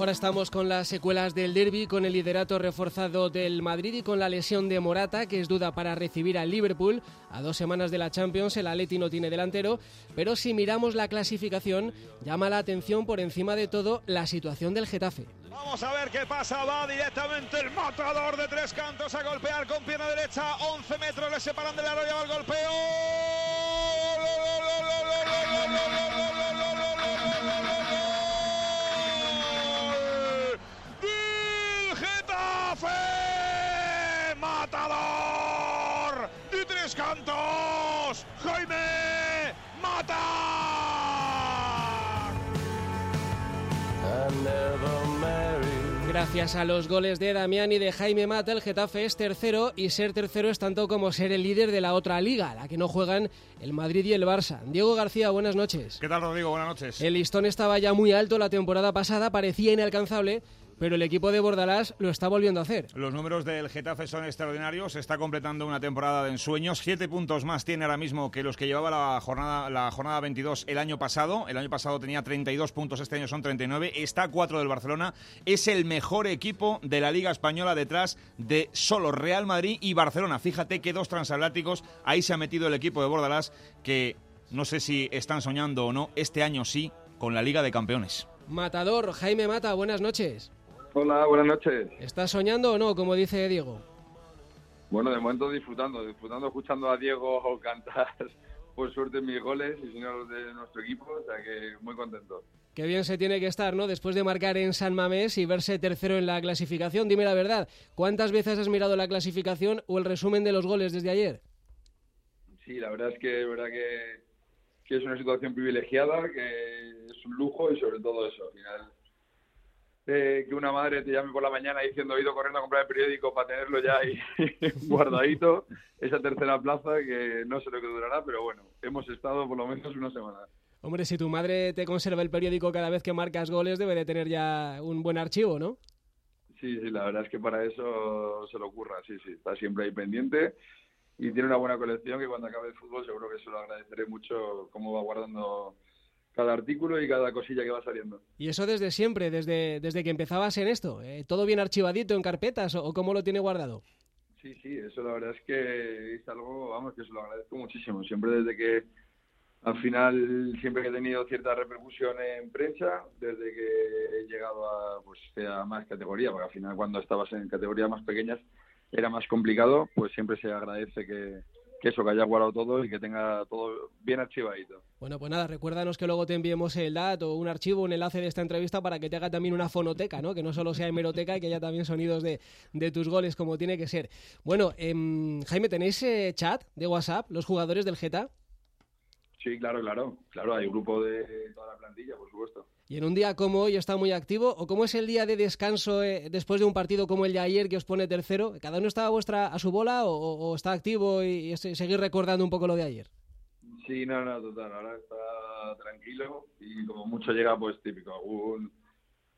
Ahora estamos con las secuelas del derby, con el liderato reforzado del Madrid y con la lesión de Morata, que es duda para recibir al Liverpool. A dos semanas de la Champions, el Atleti no tiene delantero, pero si miramos la clasificación, llama la atención por encima de todo la situación del Getafe. Vamos a ver qué pasa. Va directamente el matador de tres cantos a golpear con pierna derecha. 11 metros le separan del arroyo al golpeo. Gracias a los goles de Damián y de Jaime Mata, el Getafe es tercero y ser tercero es tanto como ser el líder de la otra liga, la que no juegan el Madrid y el Barça. Diego García, buenas noches. ¿Qué tal, Rodrigo? Buenas noches. El listón estaba ya muy alto la temporada pasada, parecía inalcanzable, pero el equipo de Bordalás lo está volviendo a hacer. Los números del Getafe son extraordinarios. Está completando una temporada de ensueños. Siete puntos más tiene ahora mismo que los que llevaba la jornada, la jornada 22 el año pasado. El año pasado tenía 32 puntos, este año son 39. Está a cuatro del Barcelona. Es el mejor equipo de la Liga Española detrás de solo Real Madrid y Barcelona. Fíjate que dos transatlánticos. Ahí se ha metido el equipo de Bordalás que no sé si están soñando o no. Este año sí, con la Liga de Campeones. Matador, Jaime Mata, buenas noches. Hola, buenas noches. ¿Estás soñando o no, como dice Diego? Bueno, de momento disfrutando, disfrutando escuchando a Diego cantar por suerte mis goles y los de nuestro equipo, o sea que muy contento. Qué bien se tiene que estar, ¿no? Después de marcar en San Mamés y verse tercero en la clasificación. Dime la verdad, ¿cuántas veces has mirado la clasificación o el resumen de los goles desde ayer? Sí, la verdad es que, verdad que, que es una situación privilegiada, que es un lujo y sobre todo eso, al final eh, que una madre te llame por la mañana diciendo he ido corriendo a comprar el periódico para tenerlo ya ahí guardadito, esa tercera plaza que no sé lo que durará, pero bueno, hemos estado por lo menos una semana. Hombre, si tu madre te conserva el periódico cada vez que marcas goles, debe de tener ya un buen archivo, ¿no? Sí, sí, la verdad es que para eso se lo ocurra, sí, sí, está siempre ahí pendiente y tiene una buena colección que cuando acabe el fútbol seguro que se lo agradeceré mucho cómo va guardando cada artículo y cada cosilla que va saliendo. Y eso desde siempre, desde, desde que empezabas en esto, ¿eh? ¿todo bien archivadito en carpetas o, o cómo lo tiene guardado? Sí, sí, eso la verdad es que es algo, vamos, que se lo agradezco muchísimo. Siempre desde que, al final, siempre que he tenido cierta repercusión en prensa, desde que he llegado a, pues, a más categoría, porque al final cuando estabas en categorías más pequeñas era más complicado, pues siempre se agradece que, que eso, que haya guardado todo y que tenga todo bien archivadito. Bueno, pues nada, recuérdanos que luego te enviemos el dato, un archivo, un enlace de esta entrevista para que te haga también una fonoteca, ¿no? Que no solo sea hemeroteca y que haya también sonidos de, de tus goles como tiene que ser. Bueno, eh, Jaime, ¿tenéis eh, chat de WhatsApp, los jugadores del Geta? Sí, claro, claro. Claro, hay grupo de toda la plantilla, por supuesto. Y en un día como hoy está muy activo, o cómo es el día de descanso eh, después de un partido como el de ayer que os pone tercero, ¿cada uno está a, vuestra, a su bola o, o está activo y, y seguir recordando un poco lo de ayer? Sí, no, no, total, ahora está tranquilo y como mucho llega pues típico, algún,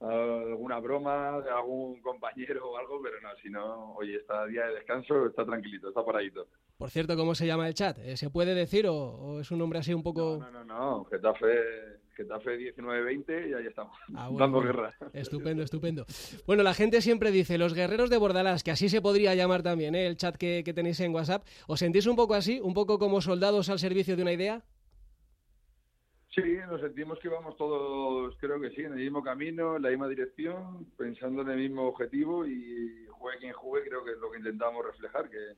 alguna broma de algún compañero o algo, pero no, si no, hoy está día de descanso, está tranquilito, está paradito. Por cierto, ¿cómo se llama el chat? Eh, ¿Se puede decir o, o es un nombre así un poco...? No, no, no, no. Getafe, Getafe 19-20 y ahí estamos, Ah, bueno, dando bueno. guerra. Estupendo, estupendo. Bueno, la gente siempre dice, los guerreros de Bordalás, que así se podría llamar también, ¿eh? el chat que, que tenéis en WhatsApp. ¿Os sentís un poco así? ¿Un poco como soldados al servicio de una idea? Sí, nos sentimos que vamos todos, creo que sí, en el mismo camino, en la misma dirección, pensando en el mismo objetivo y juegue quien juegue, creo que es lo que intentamos reflejar, que,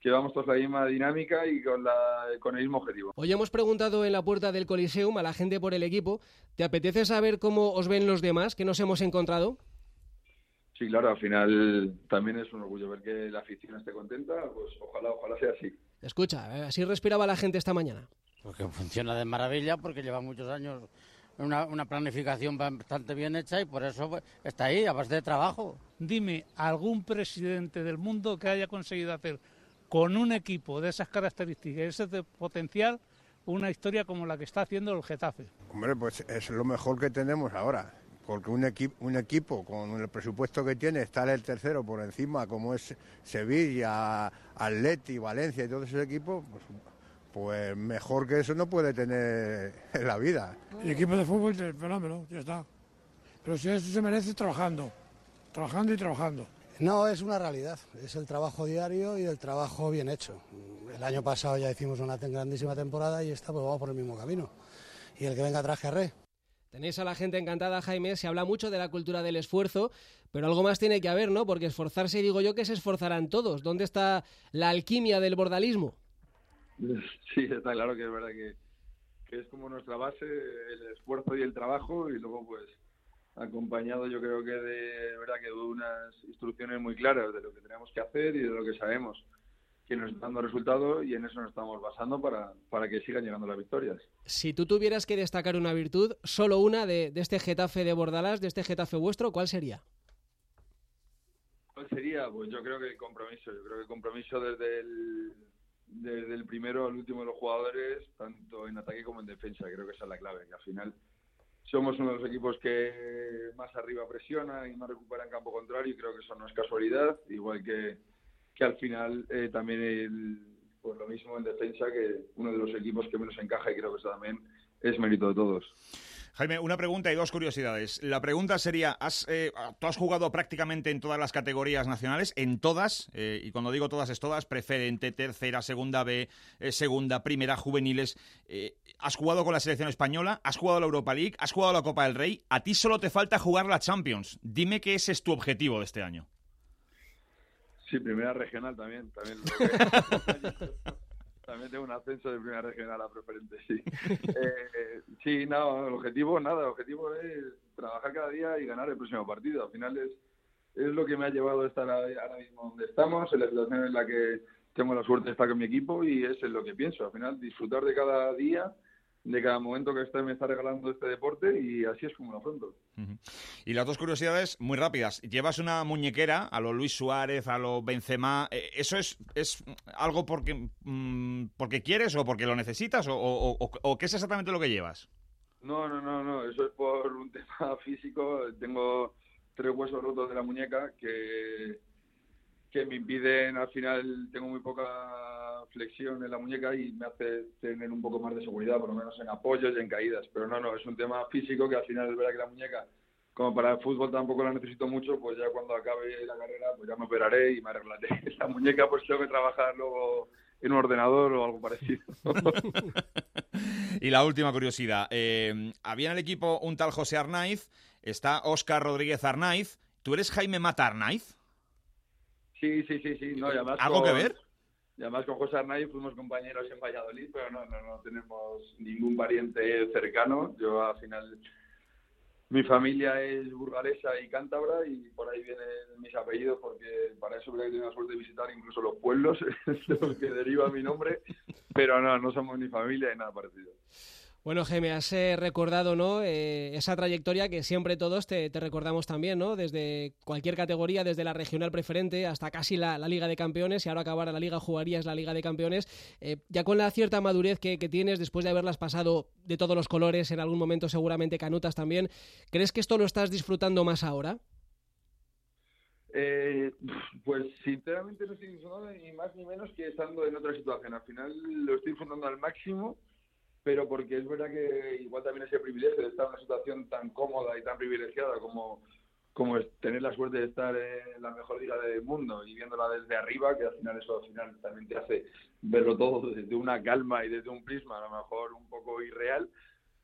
que vamos todos la misma dinámica y con, la, con el mismo objetivo. Hoy hemos preguntado en la puerta del Coliseum a la gente por el equipo. ¿Te apetece saber cómo os ven los demás que nos hemos encontrado? Sí, claro, al final también es un orgullo ver que la afición esté contenta, pues ojalá, ojalá sea así. Escucha, eh, así respiraba la gente esta mañana. Porque funciona de maravilla, porque lleva muchos años una, una planificación bastante bien hecha y por eso pues, está ahí, a base de trabajo. Dime algún presidente del mundo que haya conseguido hacer con un equipo de esas características, ese de potencial, una historia como la que está haciendo el Getafe. Hombre, pues es lo mejor que tenemos ahora, porque un, equi un equipo con el presupuesto que tiene, estar el tercero por encima, como es Sevilla, Atleti, Valencia y todos esos equipos, pues, pues mejor que eso no puede tener en la vida. El equipo de fútbol es fenómeno, ya está. Pero si eso se merece trabajando, trabajando y trabajando. No, es una realidad, es el trabajo diario y el trabajo bien hecho. El año pasado ya hicimos una grandísima temporada y esta pues vamos por el mismo camino. Y el que venga traje a re. Tenéis a la gente encantada, Jaime, se habla mucho de la cultura del esfuerzo, pero algo más tiene que haber, ¿no? Porque esforzarse, digo yo, que se esforzarán todos. ¿Dónde está la alquimia del bordalismo? Sí, está claro que es verdad que, que es como nuestra base, el esfuerzo y el trabajo, y luego pues acompañado yo creo que de, verdad que de unas instrucciones muy claras de lo que tenemos que hacer y de lo que sabemos que nos está dando resultados y en eso nos estamos basando para, para que sigan llegando las victorias. Si tú tuvieras que destacar una virtud, solo una de, de este Getafe de Bordalás, de este Getafe vuestro, ¿cuál sería? ¿Cuál sería? Pues yo creo que el compromiso. Yo creo que el compromiso desde el, desde el primero al último de los jugadores, tanto en ataque como en defensa. Creo que esa es la clave, que al final somos uno de los equipos que más arriba presiona y más recupera en campo contrario y creo que eso no es casualidad, igual que, que al final eh, también el, pues lo mismo en defensa que uno de los equipos que menos encaja y creo que eso también es mérito de todos. Jaime, una pregunta y dos curiosidades. La pregunta sería, has, eh, tú has jugado prácticamente en todas las categorías nacionales, en todas, eh, y cuando digo todas es todas, preferente, tercera, segunda B, eh, segunda, primera, juveniles. Has jugado con la selección española, has jugado la Europa League, has jugado la Copa del Rey. A ti solo te falta jugar la Champions. Dime que ese es tu objetivo de este año. Sí, primera regional también. también También tengo un ascenso de primera regional a preferente, sí. eh, sí, nada, el objetivo, nada, el objetivo es trabajar cada día y ganar el próximo partido. Al final es, es lo que me ha llevado a estar ahora mismo donde estamos, en la situación en la que tengo la suerte de estar con mi equipo y es en lo que pienso. Al final, disfrutar de cada día de cada momento que este me está regalando este deporte y así es como lo afronto. Uh -huh. Y las dos curiosidades muy rápidas. Llevas una muñequera a lo Luis Suárez, a lo Benzema. ¿Eso es, es algo porque, mmm, porque quieres o porque lo necesitas o, o, o, o, qué es exactamente lo que llevas? No, no, no, no. Eso es por un tema físico. Tengo tres huesos rotos de la muñeca que que me impiden, al final tengo muy poca flexión en la muñeca y me hace tener un poco más de seguridad, por lo menos en apoyos y en caídas. Pero no, no, es un tema físico que al final es verdad que la muñeca, como para el fútbol tampoco la necesito mucho, pues ya cuando acabe la carrera, pues ya me operaré y me arreglaré. La muñeca pues tengo que trabajar luego en un ordenador o algo parecido. y la última curiosidad, eh, había en el equipo un tal José Arnaiz, está Óscar Rodríguez Arnaiz, ¿tú eres Jaime Mata Arnaiz? Sí, sí, sí, sí. No, además ¿Algo con, que ver? Y además con José Arnaiz fuimos compañeros en Valladolid, pero no, no, no tenemos ningún pariente cercano. Yo al final, mi familia es burgalesa y cántabra y por ahí vienen mis apellidos porque para eso he tenido la suerte de visitar incluso los pueblos de los que deriva mi nombre, pero no, no somos ni familia ni nada parecido. Bueno, Jaime, has eh, recordado ¿no? Eh, esa trayectoria que siempre todos te, te, recordamos también, ¿no? Desde cualquier categoría, desde la regional preferente hasta casi la, la Liga de Campeones y ahora acabar la Liga jugarías la Liga de Campeones. Eh, ya con la cierta madurez que, que, tienes después de haberlas pasado de todos los colores, en algún momento seguramente canutas también, ¿crees que esto lo estás disfrutando más ahora? Pues sinceramente no estoy disfrutando ni más ni menos que estando en otra situación. Al final lo estoy disfrutando al máximo pero porque es verdad que igual también ese privilegio de estar en una situación tan cómoda y tan privilegiada como, como es tener la suerte de estar en la mejor liga del mundo y viéndola desde arriba, que al final eso al final también te hace verlo todo desde una calma y desde un prisma, a lo mejor un poco irreal,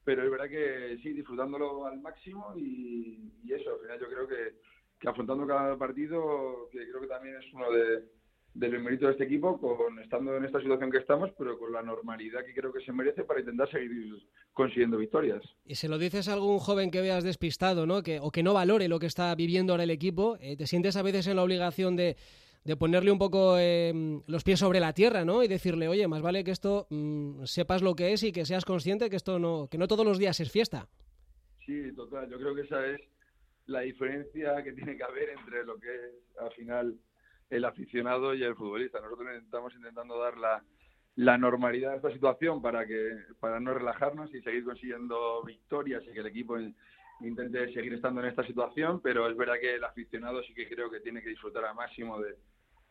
pero es verdad que sí, disfrutándolo al máximo y, y eso, al final yo creo que, que afrontando cada partido, que creo que también es uno de del mérito de este equipo, con estando en esta situación que estamos, pero con la normalidad que creo que se merece para intentar seguir consiguiendo victorias. Y se lo dices a algún joven que veas despistado, ¿no? Que, o que no valore lo que está viviendo ahora el equipo, eh, te sientes a veces en la obligación de, de ponerle un poco eh, los pies sobre la tierra, ¿no? Y decirle, oye, más vale que esto mmm, sepas lo que es y que seas consciente que esto no, que no todos los días es fiesta. Sí, total. Yo creo que esa es la diferencia que tiene que haber entre lo que es al final el aficionado y el futbolista. Nosotros estamos intentando dar la, la normalidad a esta situación para que para no relajarnos y seguir consiguiendo victorias y que el equipo intente seguir estando en esta situación, pero es verdad que el aficionado sí que creo que tiene que disfrutar al máximo de,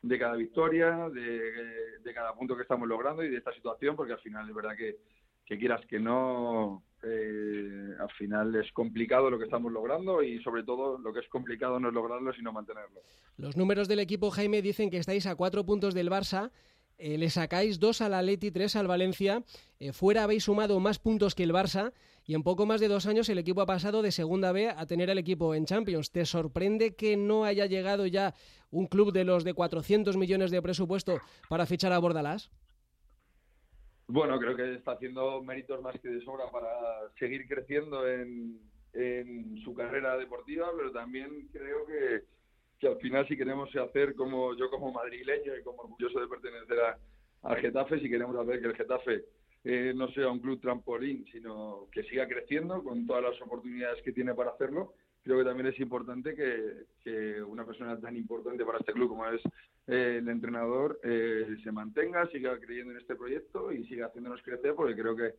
de cada victoria, de, de, cada punto que estamos logrando y de esta situación, porque al final es verdad que, que quieras que no, eh, al final es complicado lo que estamos logrando y sobre todo lo que es complicado no es lograrlo sino mantenerlo. Los números del equipo Jaime dicen que estáis a cuatro puntos del Barça. Eh, le sacáis dos al Atleti, tres al Valencia. Eh, fuera habéis sumado más puntos que el Barça y en poco más de dos años el equipo ha pasado de Segunda B a tener al equipo en Champions. ¿Te sorprende que no haya llegado ya un club de los de 400 millones de presupuesto para fichar a Bordalás? Bueno, creo que está haciendo méritos más que de sobra para seguir creciendo en, su carrera deportiva, pero también creo que, que, al final si queremos hacer como yo como madrileño y como orgulloso de pertenecer a, al Getafe, si queremos hacer que el Getafe eh, no sea un club trampolín, sino que siga creciendo con todas las oportunidades que tiene para hacerlo, creo que también es importante que, que una persona tan importante para este club como es eh, el entrenador eh, se mantenga, siga creyendo en este proyecto y siga haciéndonos crecer, porque creo que,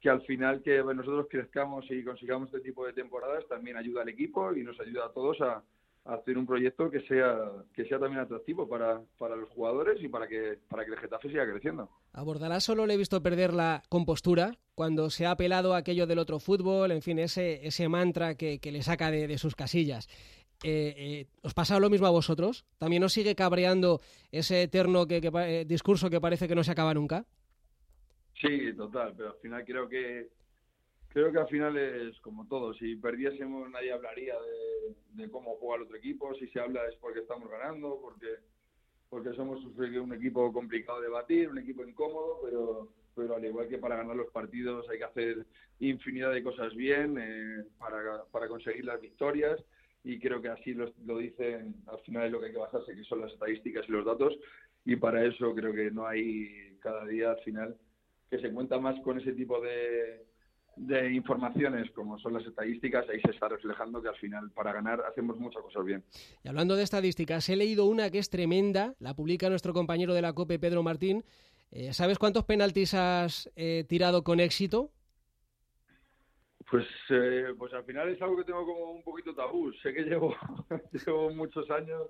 que al final que nosotros crezcamos y consigamos este tipo de temporadas también ayuda al equipo y nos ayuda a todos a, hacer un proyecto que sea que sea también atractivo para, para los jugadores y para que para que el Getafe siga creciendo. A solo le he visto perder la compostura cuando se ha apelado a aquello del otro fútbol, en fin, ese, ese mantra que, que le saca de, de sus casillas. Eh, eh, ¿Os pasa lo mismo a vosotros? ¿También os sigue cabreando ese eterno que, eh, discurso que parece que no se acaba nunca? Sí, total, pero al final creo que creo que al final es como todo. Si perdiésemos nadie hablaría de, cómo juega el otro equipo. Si se habla es porque estamos ganando, porque porque somos un equipo complicado de batir, un equipo incómodo, pero pero al igual que para ganar los partidos hay que hacer infinidad de cosas bien para, para conseguir las victorias y creo que así lo, dicen al final es lo que hay que basarse, que son las estadísticas y los datos y para eso creo que no hay cada día al final que se cuenta más con ese tipo de, de informaciones como son las estadísticas, ahí se está reflejando que al final para ganar hacemos muchas cosas bien. Y hablando de estadísticas, he leído una que es tremenda, la publica nuestro compañero de la COPE, Pedro Martín. Eh, ¿Sabes cuántos penaltis has eh, tirado con éxito? Pues, eh, pues al final es algo que tengo como un poquito tabú. Sé que llevo, llevo muchos años,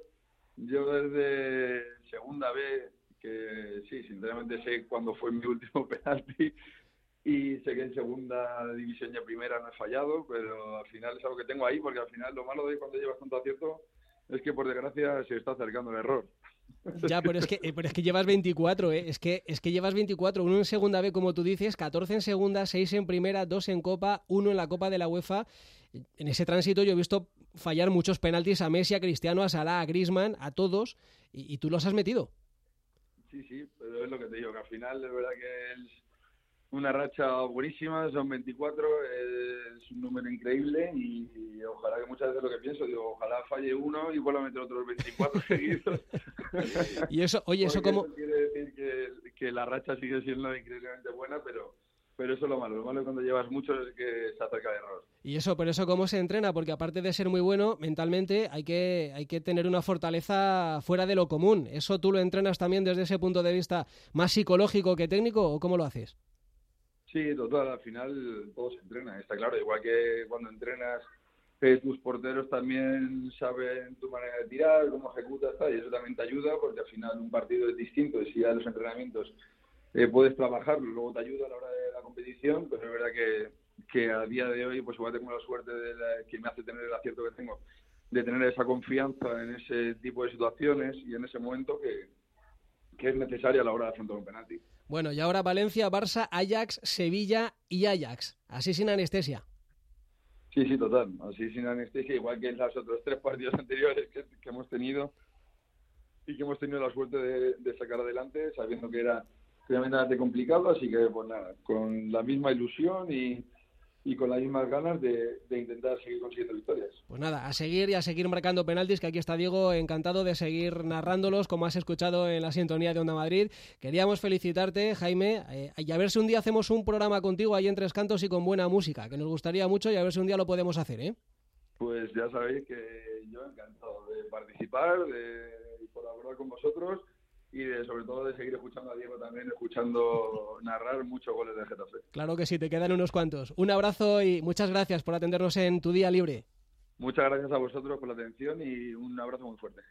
yo desde segunda vez, que sí, sinceramente sé cuándo fue mi último penalti y sé que en segunda división y primera no he fallado, pero al final es algo que tengo ahí porque al final lo malo de cuando llevas tanto acierto es que por desgracia se está acercando el error. Ya, pero es que, eh, pero es que llevas 24, ¿eh? Es que, es que llevas 24, uno en segunda B, como tú dices, 14 en segunda, 6 en primera, 2 en Copa, 1 en la Copa de la UEFA. En ese tránsito yo he visto fallar muchos penaltis a Messi, a Cristiano, a Salah, a Griezmann, a todos, y, tú los has metido. Sí, sí, pero es lo que te digo, que al final es verdad que es una racha buenísima, son 24, es un número increíble y, ojalá que muchas veces lo que pienso, digo, ojalá falle uno y vuelva a meter otros 24 seguidos. y eso, oye, eso como... quiere decir que, la racha sigue siendo increíblemente buena, pero pero eso es lo malo. Lo malo es cuando llevas mucho es que se acerca de error. Y eso, pero eso cómo se entrena, porque aparte de ser muy bueno, mentalmente hay que, hay que tener una fortaleza fuera de lo común. ¿Eso tú lo entrenas también desde ese punto de vista más psicológico que técnico o cómo lo haces? Sí, total, al final todo se entrena, está claro, igual que cuando entrenas eh, tus porteros también saben tu manera de tirar, cómo ejecutas, y eso también te ayuda porque al final un partido es distinto y si ya los entrenamientos eh, puedes trabajarlo, luego te ayuda a la hora de la competición, pero es verdad que, que a día de hoy pues igual tengo la suerte de que me hace tener el acierto que tengo de tener esa confianza en ese tipo de situaciones y en ese momento que, que es necesaria a la hora de afrontar un penalti. Bueno, y ahora Valencia, Barça, Ajax, Sevilla y Ajax. Así sin anestesia. Sí, sí, total. Así sin anestesia, igual que en los otros tres partidos anteriores que, hemos tenido y que hemos tenido la suerte de, sacar adelante, sabiendo que era tremendamente complicado. Así que, pues nada, con la misma ilusión y, y con las mismas ganas de, intentar seguir consiguiendo victorias. Pues nada, a seguir y a seguir marcando penaltis, que aquí está Diego, encantado de seguir narrándolos, como has escuchado en la sintonía de Onda Madrid. Queríamos felicitarte, Jaime, eh, y a ver si un día hacemos un programa contigo ahí en Tres Cantos y con buena música, que nos gustaría mucho y a ver si un día lo podemos hacer, ¿eh? Pues ya sabéis que yo encantado de participar, de colaborar con vosotros y sobre todo de seguir escuchando a Diego también, escuchando narrar muchos goles de Getafe. Claro que sí, te quedan unos cuantos. Un abrazo y muchas gracias por atendernos en tu día libre. Muchas gracias a vosotros por la atención y un abrazo muy fuerte.